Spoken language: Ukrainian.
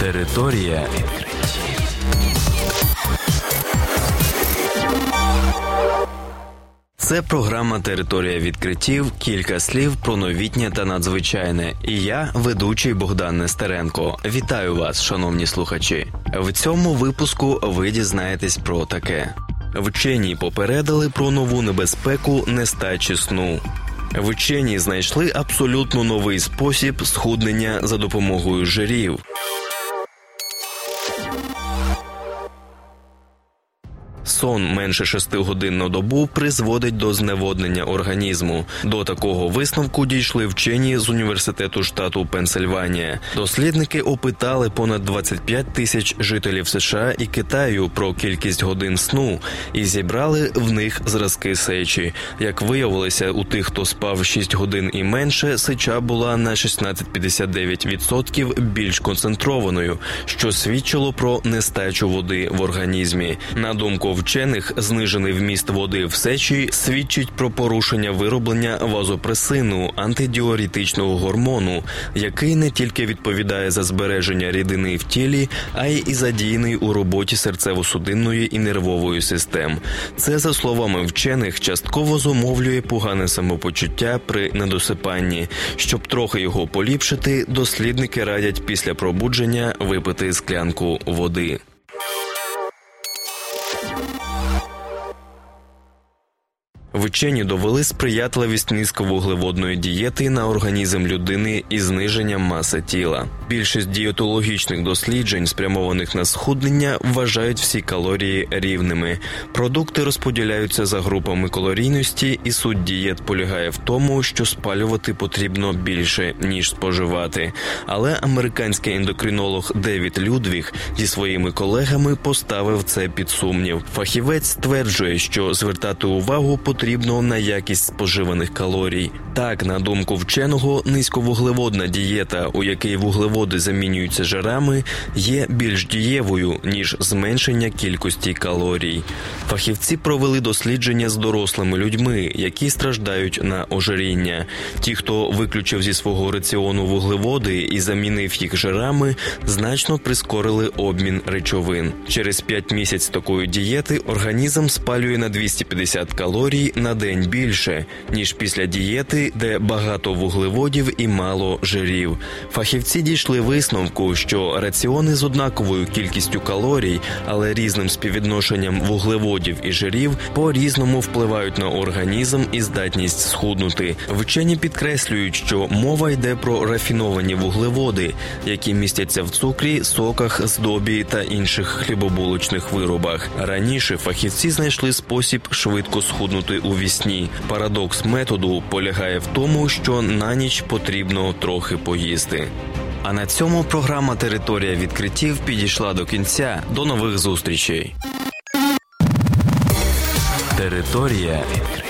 Територія відкриттів. Це програма Територія відкриттів. Кілька слів про новітнє та надзвичайне. І я, ведучий Богдан Нестеренко. Вітаю вас, шановні слухачі. В цьому випуску ви дізнаєтесь про таке. Вчені попередили про нову небезпеку нестачі сну. Вчені знайшли абсолютно новий спосіб схуднення за допомогою жирів. Сон менше 6 годин на добу призводить до зневоднення організму. До такого висновку дійшли вчені з університету штату Пенсильванія. Дослідники опитали понад 25 тисяч жителів США і Китаю про кількість годин сну і зібрали в них зразки сечі. Як виявилося, у тих, хто спав 6 годин і менше, сеча була на 16,59% більш концентрованою, що свідчило про нестачу води в організмі. На думку вчених знижений вміст води в сечі свідчить про порушення вироблення вазопресину антидіорітичного гормону, який не тільки відповідає за збереження рідини в тілі, а й і задіяний у роботі серцево-судинної і нервової систем. Це за словами вчених частково зумовлює погане самопочуття при недосипанні. Щоб трохи його поліпшити, дослідники радять після пробудження випити склянку води. Вчені довели сприятливість низьковуглеводної дієти на організм людини і зниженням маси тіла. Більшість дієтологічних досліджень, спрямованих на схуднення, вважають всі калорії рівними. Продукти розподіляються за групами калорійності, і суть дієт полягає в тому, що спалювати потрібно більше ніж споживати. Але американський ендокринолог Девід Людвіг зі своїми колегами поставив це під сумнів. Фахівець стверджує, що звертати увагу потрібно потрібно на якість споживаних калорій. Так, на думку вченого, низьковуглеводна дієта, у якій вуглеводи замінюються жирами, є більш дієвою ніж зменшення кількості калорій. Фахівці провели дослідження з дорослими людьми, які страждають на ожиріння. Ті, хто виключив зі свого раціону вуглеводи і замінив їх жирами, значно прискорили обмін речовин. Через 5 місяць такої дієти організм спалює на 250 на день більше ніж після дієти, де багато вуглеводів і мало жирів. Фахівці дійшли висновку, що раціони з однаковою кількістю калорій, але різним співвідношенням вуглеводів і жирів по різному впливають на організм і здатність схуднути. Вчені підкреслюють, що мова йде про рафіновані вуглеводи, які містяться в цукрі, соках, здобі та інших хлібобулочних виробах. Раніше фахівці знайшли спосіб швидко схуднути у вісні. Парадокс методу полягає в тому, що на ніч потрібно трохи поїсти. А на цьому програма Територія відкриттів підійшла до кінця. До нових зустрічей. Територія відкриттів.